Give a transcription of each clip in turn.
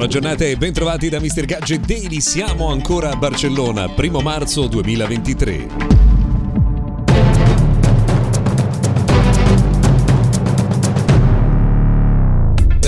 Buona giornata e bentrovati da Mr. Gadget Daily. Siamo ancora a Barcellona, primo marzo 2023.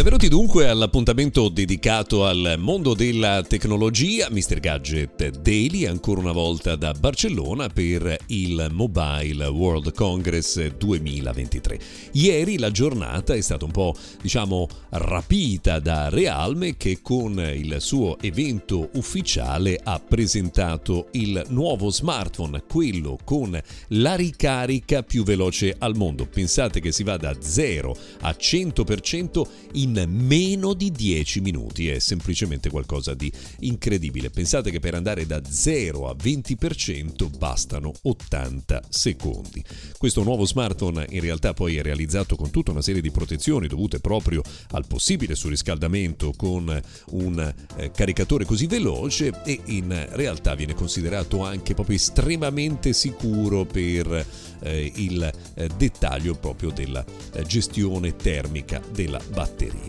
Benvenuti dunque all'appuntamento dedicato al mondo della tecnologia, Mr. Gadget Daily, ancora una volta da Barcellona per il Mobile World Congress 2023. Ieri la giornata è stata un po', diciamo, rapita da Realme che con il suo evento ufficiale ha presentato il nuovo smartphone, quello con la ricarica più veloce al mondo. Pensate che si va da 0 a 100% in meno di 10 minuti. È semplicemente qualcosa di incredibile. Pensate che per andare da 0 a 20% bastano 80 secondi. Questo nuovo smartphone in realtà poi è realizzato con tutta una serie di protezioni dovute proprio al possibile surriscaldamento con un eh, caricatore così veloce e in realtà viene considerato anche proprio estremamente sicuro per eh, il eh, dettaglio proprio della gestione termica della batteria.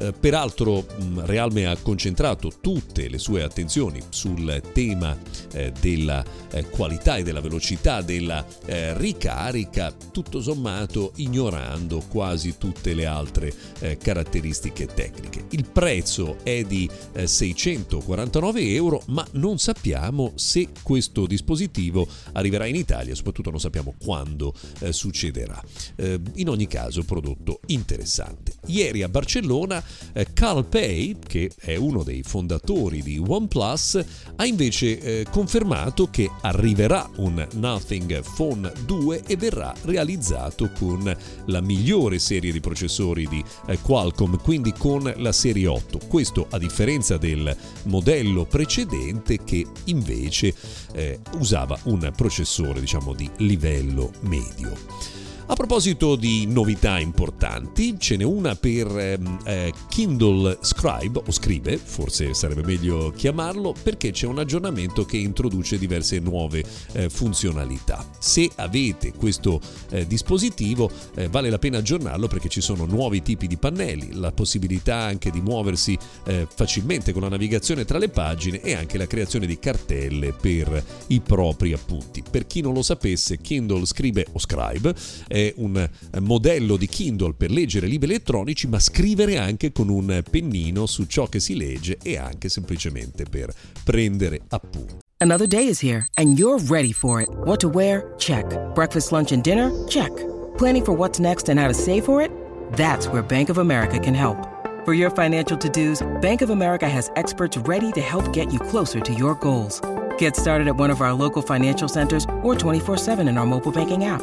Eh, peraltro Realme ha concentrato tutte le sue attenzioni sul tema eh, della eh, qualità e della velocità della ricarica, tutto sommato ignorando quasi tutte le altre caratteristiche tecniche. Il prezzo è di 649 euro, ma non sappiamo se questo dispositivo arriverà in Italia, soprattutto non sappiamo quando succederà. in ogni caso, prodotto interessante. Ieri a Barcellona Carl Pei, che è uno dei fondatori di OnePlus, ha invece eh, confermato che arriverà un Nothing Phone 2 e verrà realizzato con la migliore serie di processori di eh, Qualcomm, quindi con la serie 8. Questo a differenza del modello precedente che invece eh, usava un processore diciamo di livello medio. A proposito di novità importanti, ce n'è una per ehm, eh, Kindle Scribe o Scribe, forse sarebbe meglio chiamarlo, perché c'è un aggiornamento che introduce diverse nuove eh, funzionalità. Se avete questo eh, dispositivo eh, vale la pena aggiornarlo perché ci sono nuovi tipi di pannelli, la possibilità anche di muoversi eh, facilmente con la navigazione tra le pagine e anche la creazione di cartelle per i propri appunti. Per chi non lo sapesse, Kindle Scribe o Scribe è un eh, modello di Kindle per leggere libri elettronici, ma scrivere anche con un pennino su ciò che si legge e anche semplicemente per prendere appunti. Another day is here and you're ready for it. What to wear? Check. Breakfast, lunch and dinner? Check. Planning for what's next and how to save for it? That's where Bank of America can help. For your financial to-dos, Bank of America has experts ready to help get you closer to your goals. Get started at one of our local financial centers or 24-7 in our mobile banking app.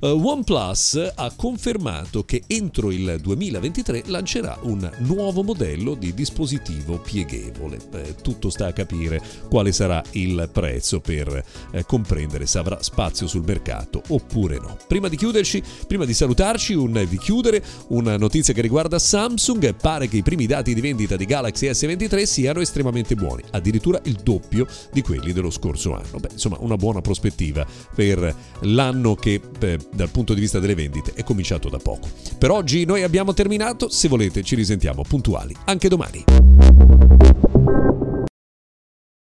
OnePlus ha confermato che entro il 2023 lancerà un nuovo modello di dispositivo pieghevole. Eh, tutto sta a capire quale sarà il prezzo per eh, comprendere se avrà spazio sul mercato oppure no. Prima di chiuderci, prima di salutarci, un di chiudere, una notizia che riguarda Samsung. Pare che i primi dati di vendita di Galaxy S23 siano estremamente buoni, addirittura il doppio di quelli dello scorso anno. Beh, insomma, una buona prospettiva per l'anno che eh, dal punto di vista delle vendite è cominciato da poco. Per oggi noi abbiamo terminato, se volete ci risentiamo puntuali anche domani.